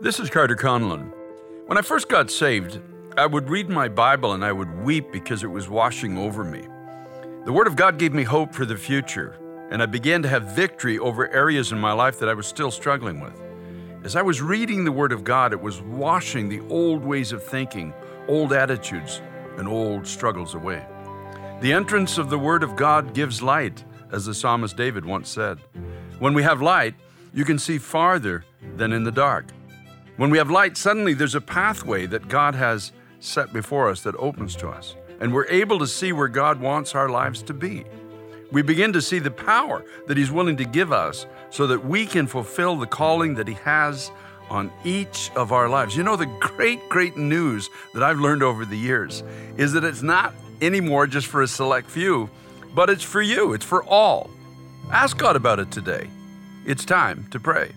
This is Carter Conlon. When I first got saved, I would read my Bible and I would weep because it was washing over me. The Word of God gave me hope for the future, and I began to have victory over areas in my life that I was still struggling with. As I was reading the Word of God, it was washing the old ways of thinking, old attitudes, and old struggles away. The entrance of the Word of God gives light, as the psalmist David once said. When we have light, you can see farther than in the dark. When we have light, suddenly there's a pathway that God has set before us that opens to us, and we're able to see where God wants our lives to be. We begin to see the power that He's willing to give us so that we can fulfill the calling that He has on each of our lives. You know, the great, great news that I've learned over the years is that it's not anymore just for a select few, but it's for you, it's for all. Ask God about it today. It's time to pray.